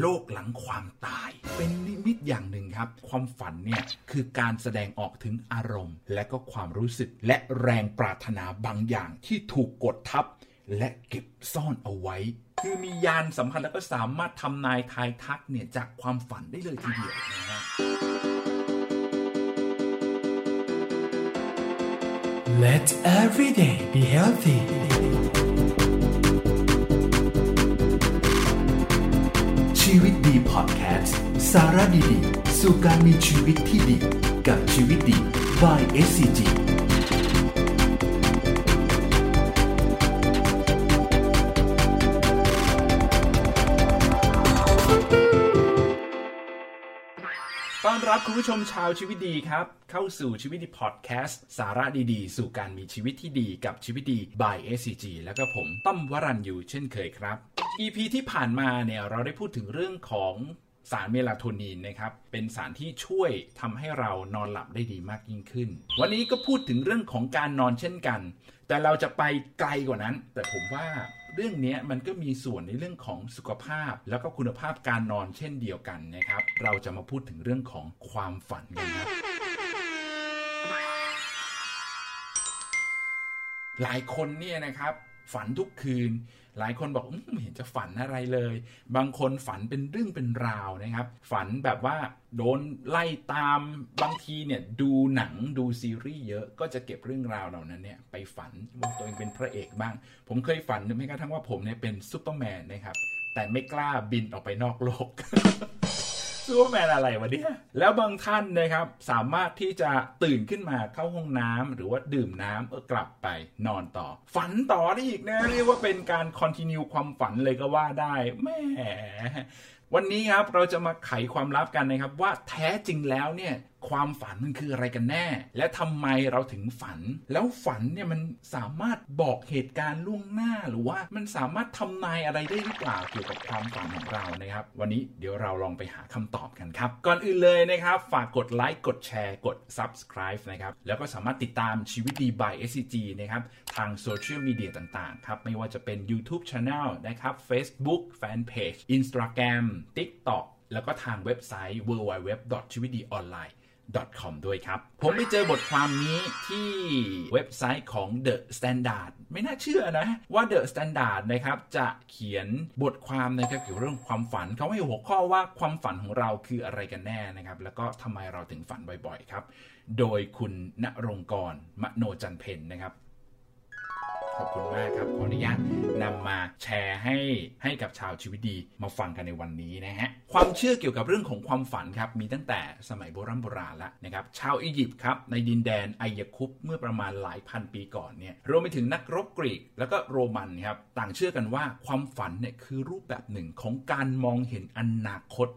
โลกหลังความตาย เป็นนิมิตอย่างหนึ่งครับ ความฝันเนี่ยคือการแสดงออกถึงอารมณ์ และก็ความรู้สึกและแรงปรารถนาบางอย่างที่ถูกกดทับ และเก็บซ่อนเอาไว้ คือมียานสัมพันธ์แล้วก็สามารถทำนายทายทักเนี่ยจากความฝันได้เลยทีเดียวนะฮะ Let every day be healthy. พอดแคสต์สาระดีๆ สู่การมีชีวิตที่ดี กับชีวิตดี by SCG ต้อนรับคุณผู้ชมชาวชีวิตดีครับ เข้าสู่ชีวิตดีพอดแคสต์สาระดีๆ สู่การมีชีวิตที่ดีกับชีวิตดี by SCG แล้วก็ผมต้อมวรันอยู่เช่นเคยครับ EP ที่ผ่านมาเนี่ยเราได้พูดถึงเรื่องของ สารเมลาโทนินนะครับ เป็นสารที่ช่วยทำให้เรานอนหลับได้ดีมากยิ่งขึ้น วันนี้ก็พูดถึงเรื่องของการนอนเช่นกัน แต่เราจะไปไกลกว่านั้น แต่ผมว่าเรื่องนี้มันก็มีส่วนในเรื่องของสุขภาพ แล้วก็คุณภาพการนอนเช่นเดียวกันนะครับ เราจะมาพูดถึงเรื่องของความฝันกันครับหลายคนเนี่ยนะครับ ฝันทุกคืน หลายคนบอกอมไม่เห็นจะฝันอะไรเลย บางคนฝันเป็นเรื่องเป็นราวนะครับ ฝันแบบว่าโดนไล่ตามบางทีเนี่ยดูหนังดูซีรีส์เยอะก็จะเก็บเรื่องราวเหล่านั้นเนี่ยไปฝันว่าตัวเองเป็นพระเอกบ้าง ผมเคยฝันแม้กระทั่งว่าผมเนี่ยเป็นซูเปอร์แมนนะครับแต่ไม่กล้าบินออกไปนอกโลก ซูเปอร์แมนอะไรวะเนี่ยแล้วบางท่านนะครับสามารถที่จะตื่นขึ้นมาเข้าห้องน้ำหรือว่าดื่มน้ำเออกลับไปนอนต่อ ฝันต่อได้อีกนะเรียกว่าเป็นการคอนติเนียความฝันเลยก็ว่าได้แหม่ วันนี้ครับเราจะมาไขความลับกันนะครับ ว่าแท้จริงแล้วเนี่ยความฝันมันคืออะไรกันแน่ และทำไมเราถึงฝัน แล้วฝันเนี่ยมันสามารถบอกเหตุการณ์ล่วงหน้าหรือว่ามันสามารถทำนายอะไรได้หรือเปล่าเกี่ยวกับความฝันของเรานะครับ วันนี้เดี๋ยวเราลองไปหาคำตอบกันครับ ก่อนอื่นเลยนะครับ ฝากกดไลค์กดแชร์กด subscribe นะครับ แล้วก็สามารถติดตามชีวิตดี by SCG นะครับ ทางโซเชียลมีเดียต่างๆ ครับ ไม่ว่าจะเป็น YouTube Channel นะครับ Facebook Fanpage Instagram TikTok แล้วก็ทางเว็บไซต์ www ชีวิตดีออนไลน์ com ด้วยครับ ผมไปเจอบทความนี้ที่เว็บไซต์ของ The Standard ไม่น่าเชื่อนะว่า The Standard นะครับจะเขียนบทความนะครับเกี่ยวกับเรื่องความฝันเขาให้หัวข้อว่าความฝันของเราคืออะไรกันแน่นะครับ แล้วก็ทำไมเราถึงฝันบ่อยๆครับ โดยคุณณรงค์กรมโนจันทร์เพ็ญนะครับ ขอบคุณมากครับ ขออนุญาตนำมาแชร์ให้ให้กับชาวชีวิตดีมาฟังกันในวันนี้นะฮะ ความเชื่อเกี่ยวกับเรื่องของความฝันครับ มีตั้งแต่สมัยโบราณโบราณแล้วนะครับ ชาวอียิปต์ครับ ในดินแดนไอยคุปต์เมื่อประมาณหลายพันปีก่อนเนี่ยรวมไปถึงนักรบกรีก แล้วก็โรมันครับ ต่างเชื่อกันว่าความฝันเนี่ยคือรูปแบบหนึ่งของการมองเห็นอนาคต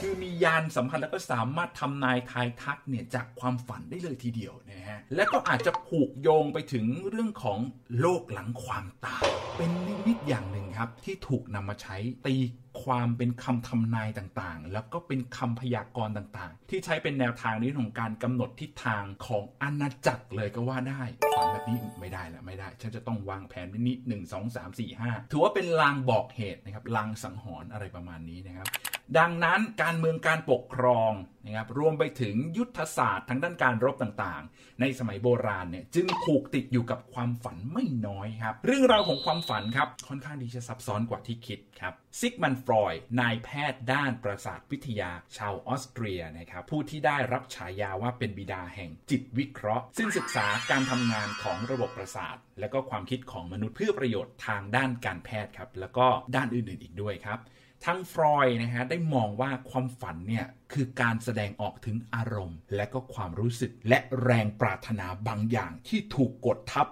คือมียานสัมพันธ์แล้วก็สามารถทำนายทายทักเนี่ยจากความฝันได้เลยทีเดียวนะฮะ และก็อาจจะผูกโยงไปถึงเรื่องของโลกหลังความตาย เป็นนิมิตอย่างหนึ่งครับ ที่ถูกนำมาใช้ตีความเป็นคำทำนายต่างๆ แล้วก็เป็นคำพยากรณ์ต่างๆ ที่ใช้เป็นแนวทางนเรื่องของการกำหนดทิศทางของอาณาจักรเลยก็ว่าได้ฝันแบบนี้ไม่ได้ละไม่ได้ ฉันจะต้องวางแผนนิดหนึ่งสองสามสี่ห้าถือว่าเป็นลางบอกเหตุนะครับลางสังหรณ์อะไรประมาณนี้นะครับ ดังนั้นการเมืองการปกครองนะครับรวมไปถึงยุทธศาสตร์ทางด้านการรบต่างๆ ในสมัยโบราณเนี่ยจึงผูกติดอยู่กับความฝันไม่น้อยครับ เรื่องราวของความฝันครับค่อนข้างที่จะซับซ้อนกว่าที่คิดครับซิกมันฟรอยด์นายแพทย์ด้านประสาทวิทยาชาวออสเตรียนะครับผู้ที่ได้รับฉายาว่าเป็นบิดาแห่งจิตวิเคราะห์ ซึ่งศึกษาการทำงานของระบบประสาท และก็ความคิดของมนุษย์เพื่อประโยชน์ทางด้านการแพทย์ครับแล้วก็ด้านอื่นๆอีกด้วยครับ ทั้งฟรอย์นะฮะได้มองว่าความฝันเนี่ยคือการแสดงออกถึงอารมณ์ และก็ความรู้สึกและแรงปรารถนาบางอย่างที่ถูกกดทับ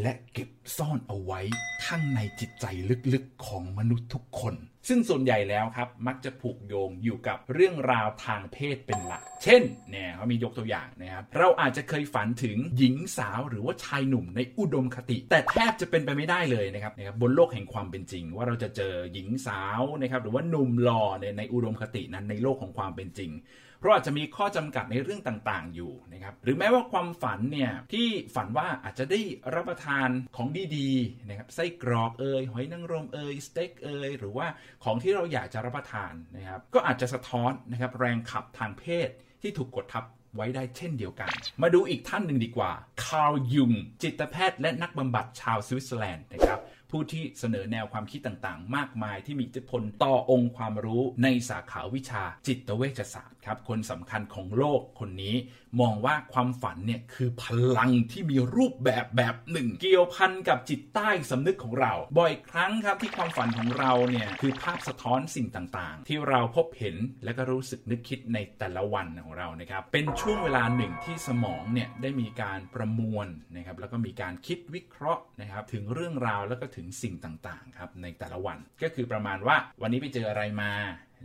และเก็บซ่อนเอาไว้ข้างในจิตใจลึกๆของมนุษย์ทุกคน ซึ่งส่วนใหญ่แล้วครับมักจะผูกโยงอยู่กับเรื่องราวทางเพศเป็นหลัก เช่นเนี่ยเขามียกตัวอย่างนะครับเราอาจจะเคยฝันถึงหญิงสาวหรือว่าชายหนุ่มในอุดมคติ แต่แทบจะเป็นไปไม่ได้เลยนะครับนะครับบนโลกแห่งความเป็นจริง ว่าเราจะเจอหญิงสาวนะครับหรือว่าหนุ่มหล่อในในอุดมคตินั้นในโลกของความเป็นจริงเพราะอาจจะมีข้อจำกัดในเรื่องต่างๆ อยู่นะครับหรือแม้ว่าความฝันเนี่ยที่ฝันว่าอาจจะได้รับประทานของดีๆนะครับไส้กรอกเอยหอยนางรมเอยสเต็กเอยหรือว่าของที่เราอยากจะรับประทานนะครับก็อาจจะสะท้อนนะครับแรงขับทางเพศที่ถูกกดทับไว้ได้เช่นเดียวกัน มาดูอีกท่านหนึ่งดีกว่า คาร์ลยุง จิตแพทย์และนักบำบัดชาวสวิตเซอร์แลนด์นะครับ ผู้ที่เสนอแนวความคิดต่างๆ มากมายที่มีอิทธิพลต่อองค์ความรู้ในสาขาวิชาจิตเวชศาสตร์ครับคนสำคัญของโลกคนนี้ มองว่าความฝันเนี่ยคือพลังที่มีรูปแบบแบบหนึ่ง เกี่ยวพันกับจิตใต้สำนึกของเรา บ่อยครั้งครับที่ความฝันของเราเนี่ยคือภาพสะท้อนสิ่งต่างๆ ที่เราพบเห็นและก็รู้สึกนึกคิดในแต่ละวันของเรานะครับเป็นช่วงเวลาหนึ่งที่สมองเนี่ยได้มีการประมวลนะครับแล้วก็มีการคิดวิเคราะห์นะครับถึงเรื่องราวแล้วก็ถึงสิ่งต่างๆครับในแต่ละวัน ก็คือประมาณว่าวันนี้ไปเจออะไรมา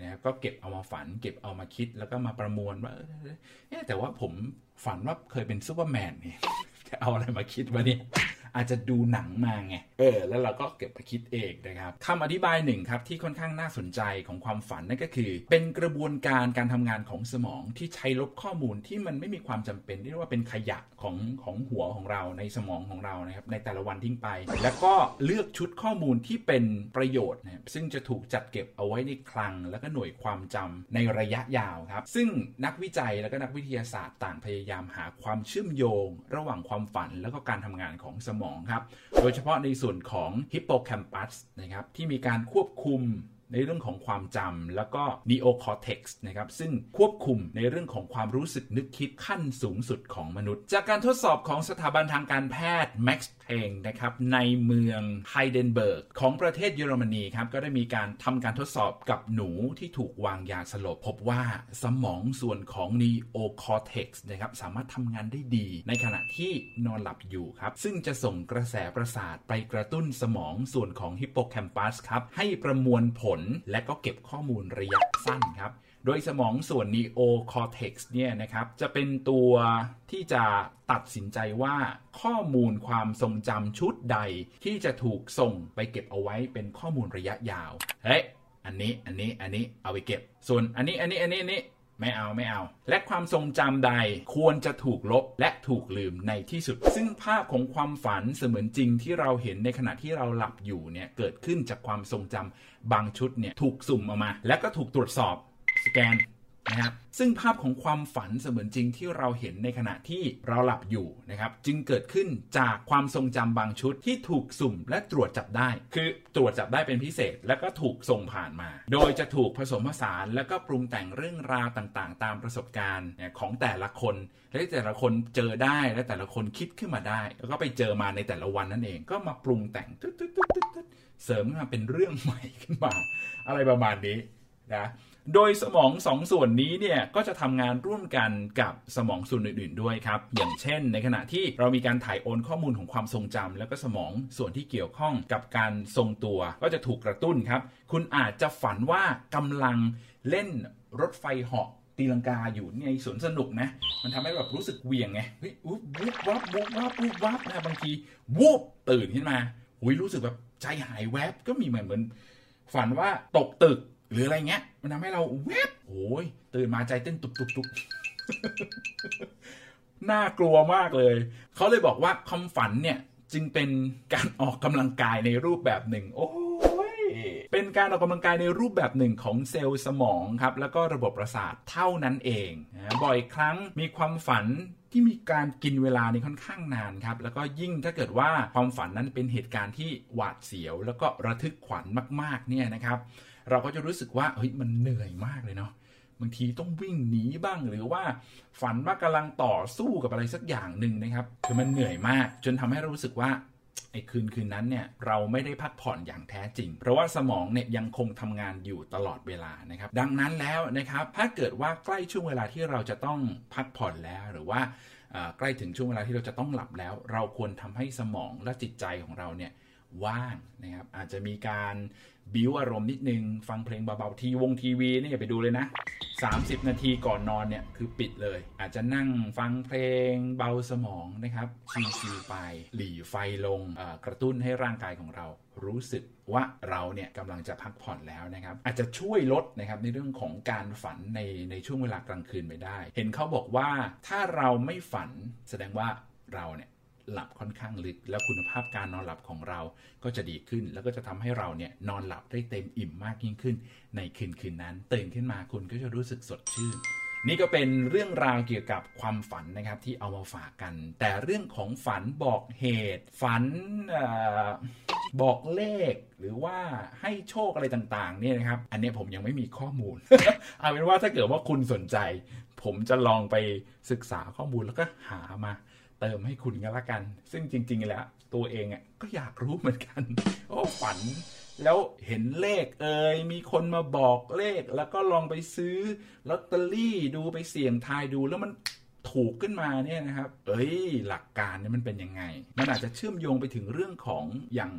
นะครับก็เก็บเอามาฝัน เก็บเอามาคิดแล้วก็มาประมวลว่าเออแต่ว่าผมฝันว่าเคยเป็นซูเปอร์แมนนี่จะเอาอะไรมาคิดวะเนี่ยอาจจะดูหนังมาไง เออแล้วเราก็เก็บไปคิดเองนะครับคำอธิบายหนึ่งครับที่ค่อนข้างน่าสนใจของความฝันนั่นก็คือ เป็นกระบวนการการทำงานของสมองที่ใช้ลบข้อมูลที่มันไม่มีความจำเป็นเรียกว่าเป็นขยะของของหัวของเราในสมองของเรานะครับในแต่ละวันทิ้งไป แล้วก็เลือกชุดข้อมูลที่เป็นประโยชน์นะครับซึ่งจะถูกจัดเก็บเอาไว้ในคลัง แล้วก็หน่วยความจำในระยะยาวครับ ซึ่งนักวิจัยแล้วก็นักวิทยาศาสตร์ต่างพยายามหาความเชื่อมโยง ระหว่างความฝันแล้วก็การทำงานของสมองครับ โดยเฉพาะในส่วนของฮิปโปแคมปัสนะครับที่มีการควบคุมในเรื่องของความจำแล้วก็ neocortex นะครับ ซึ่งควบคุมในเรื่องของความรู้สึกนึกคิดขั้นสูงสุดของมนุษย์ จากการทดสอบของสถาบันทางการแพทย์ Max Planck นะครับในเมืองไฮเดลเบิร์กของประเทศเยอรมนีครับก็ได้มีการทำการทดสอบกับหนูที่ถูกวางยาสลบ พบว่าสมองส่วนของ neocortex นะครับสามารถทำงานได้ดี ในขณะที่นอนหลับอยู่ครับซึ่งจะส่งกระแสประสาทไปกระตุ้นสมองส่วนของฮิปโปแคมปัสครับให้ประมวลผลและก็เก็บข้อมูลระยะสั้นครับ โดยสมองส่วน neocortex เนี่ยนะครับ จะเป็นตัวที่จะตัดสินใจว่าข้อมูลความทรงจำชุดใดที่จะถูกส่งไปเก็บเอาไว้เป็นข้อมูลระยะยาว เฮ้ย อันนี้ อันนี้ อันนี้ เอาไปเก็บ ส่วนอันนี้ อันนี้ อันนี้ อันนี้ไม่เอาไม่เอา และความทรงจำใดควรจะถูกลบและถูกลืมในที่สุด ซึ่งภาพของความฝันเสมือนจริงที่เราเห็นในขณะที่เราหลับอยู่เนี่ยเกิดขึ้นจากความทรงจำบางชุดเนี่ยถูกสุ่มออกมา และก็ถูกตรวจสอบ แกนนะครับซึ่งภาพของความฝันเสมือนจริงที่เราเห็นในขณะที่เราหลับอยู่นะครับจึงเกิดขึ้นจากความทรงจำบางชุดที่ถูกสุ่มและตรวจจับได้ คือตรวจจับได้เป็นพิเศษ แล้วก็ถูกส่งผ่านมา โดยจะถูกผสมผสานแล้วก็ปรุงแต่งเรื่องราวต่างๆ ตามประสบการณ์ของแต่ละคน และแต่ละคนเจอได้และแต่ละคนคิดขึ้นมาได้ แล้วก็ไปเจอมาในแต่ละวันนั่นเองก็มาปรุงแต่งตึ๊ดๆๆเสริมมาเป็นเรื่องใหม่ขึ้นมา อะไรประมาณนี้นะ โดยสมองสองส่วนนี้เนี่ยก็จะทำงานร่วมกันกับสมองส่วนอื่น ๆด้วยครับ อย่างเช่น ในขณะที่เรามีการถ่ายโอนข้อมูลของความทรงจำแล้วก็สมองส่วนที่เกี่ยวข้องกับการทรงตัว ก็จะถูกกระตุ้นครับ คุณอาจจะฝันว่ากำลังเล่นรถไฟเหาะตีลังกาอยู่ในสวนสนุกนะ มันทำให้แบบรู้สึกเวียงไงเฮ้ยวุบวุบวับวุบวับวุบวับนะบางทีวูบตื่นขึ้นมาหุยรู้สึกแบบใจหายแวบก็มีเหมือนเหมือน ฝันว่าตกตึก หรืออะไรเงี้ย มันทำให้เราแวบโอ้ยตื่นมาใจเต้นตุบตุบตุบน่ากลัวมากเลย เขาเลยบอกว่าความฝันเนี่ยจึงเป็นการออกกำลังกายในรูปแบบหนึ่ง โอ้ยเป็นการออกกำลังกายในรูปแบบหนึ่งของเซลล์สมองครับ แล้วก็ระบบประสาทเท่านั้นเองนะบ่อยครั้งมีความฝันที่มีการกินเวลาในค่อนข้างนานครับ แล้วก็ยิ่งถ้าเกิดว่าความฝันนั้นเป็นเหตุการณ์ที่หวาดเสียว แล้วก็ระทึกขวัญมากๆเนี่ยนะครับ เราก็จะรู้สึกว่าเฮ้ยมันเหนื่อยมากเลยเนาะบางทีต้องวิ่งหนีบ้างหรือว่าฝันว่ากำลังต่อสู้กับอะไรสักอย่างหนึ่งนะครับคือมันเหนื่อยมาก จนทำให้เรารู้สึกว่าไอ้คืนคืนนั้นเนี่ยเราไม่ได้พักผ่อนอย่างแท้จริง เพราะว่าสมองเนี่ยยังคงทำงานอยู่ตลอดเวลานะครับ ดังนั้นแล้วนะครับ ถ้าเกิดว่าใกล้ช่วงเวลาที่เราจะต้องพักผ่อนแล้วหรือว่าใกล้ถึงช่วงเวลาที่เราจะต้องหลับแล้ว เราควรทำให้สมองและจิตใจของเราเนี่ย ว่างนะครับ อาจจะมีการบิวอารมณ์นิดนึง ฟังเพลงเบาๆทีวงทีวีนี่อย่าไปดูเลยนะ 30 นาทีก่อนนอนเนี่ยคือปิดเลย อาจจะนั่งฟังเพลงเบาสมองนะครับชิลๆไปหลีไฟลงกระตุ้นให้ร่างกายของเรารู้สึกว่าเราเนี่ยกำลังจะพักผ่อนแล้วนะครับ อาจจะช่วยลดนะครับในเรื่องของการฝันในในช่วงเวลากลางคืนไปได้ เห็นเขาบอกว่าถ้าเราไม่ฝันแสดงว่าเราเนี่ย หลับค่อนข้างลึก แล้วคุณภาพการนอนหลับของเราก็จะดีขึ้น แล้วก็จะทำให้เราเนี่ยนอนหลับได้เต็มอิ่มมากยิ่งขึ้น ในคืนคืนนั้น ตื่นขึ้นมาคุณก็จะรู้สึกสดชื่นนี่ก็เป็นเรื่องราวเกี่ยวกับความฝันนะครับที่เอามาฝากกัน แต่เรื่องของฝันบอกเหตุ ฝันอบอกเลข หรือว่าให้โชคอะไรต่างๆเนี่ยนะครับ อันนี้ผมยังไม่มีข้อมูล เอาเป็นว่าถ้าเกิดว่าคุณสนใจ ผมจะลองไปศึกษาข้อมูลแล้วก็หามา เติมให้คุณกันละกัน ซึ่งจริง ๆ แล้ว ตัวเองอะก็อยากรู้เหมือนกัน โอ้ฝัน แล้วเห็นเลขเอ่ยมีคนมาบอกเลข แล้วก็ลองไปซื้อลอตเตอรี่ดูไปเสี่ยงทายดูแล้วมันถูกขึ้นมาเนี่ยนะครับ เอ้ย หลักการเนี่ยมันเป็นยังไง มันอาจจะเชื่อมโยงไปถึงเรื่องของอย่าง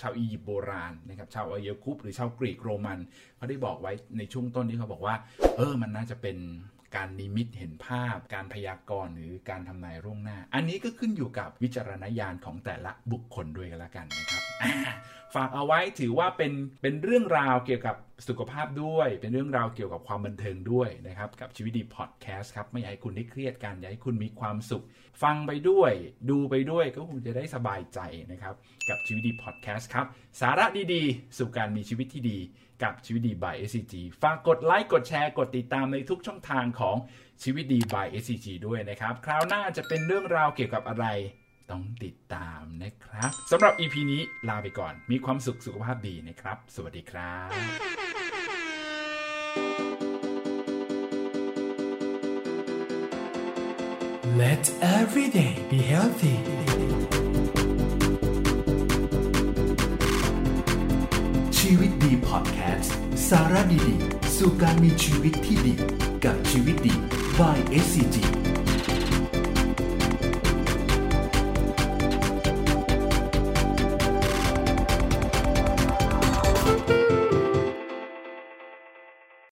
ชาวอียิปต์โบราณนะครับ ชาวอายคุปหรือชาวกรีกโรมันเขาได้บอกไว้ในช่วงต้นที่เขาบอกว่า เออ มันน่าจะเป็น การนิมิตเห็นภาพ การพยากรณ์หรือการทำนายล่วงหน้า อันนี้ก็ขึ้นอยู่กับวิจารณญาณของแต่ละบุคคลด้วยกันละกันนะครับฝากเอาไว้ถือว่าเป็นเป็นเรื่องราวเกี่ยวกับสุขภาพด้วยเป็นเรื่องราวเกี่ยวกับความบันเทิงด้วยนะครับ กับชีวิตดีพอดแคสต์ครับ ไม่อยากให้คุณได้เครียดกันอยากให้คุณมีความสุข ฟังไปด้วย ดูไปด้วยก็คงจะได้สบายใจนะครับ กับชีวิตดีพอดแคสต์ครับ สาระดีๆ สู่การมีชีวิตที่ดี กับชีวิตดี by SCG ฝากกดไลค์กดแชร์กดติดตามในทุกช่องทางของชีวิตดี by SCG ด้วยนะครับ คราวหน้าจะเป็นเรื่องราวเกี่ยวกับอะไรต้องติดตามนะครับสำหรับ EP นี้ลาไปก่อน มีความสุขสุขภาพดีนะครับ สวัสดีครับ Let every day be healthy ชีวิตดีพอดแคสต์สาระดีๆ สู่การมีชีวิตที่ดี กับชีวิตดี by SCG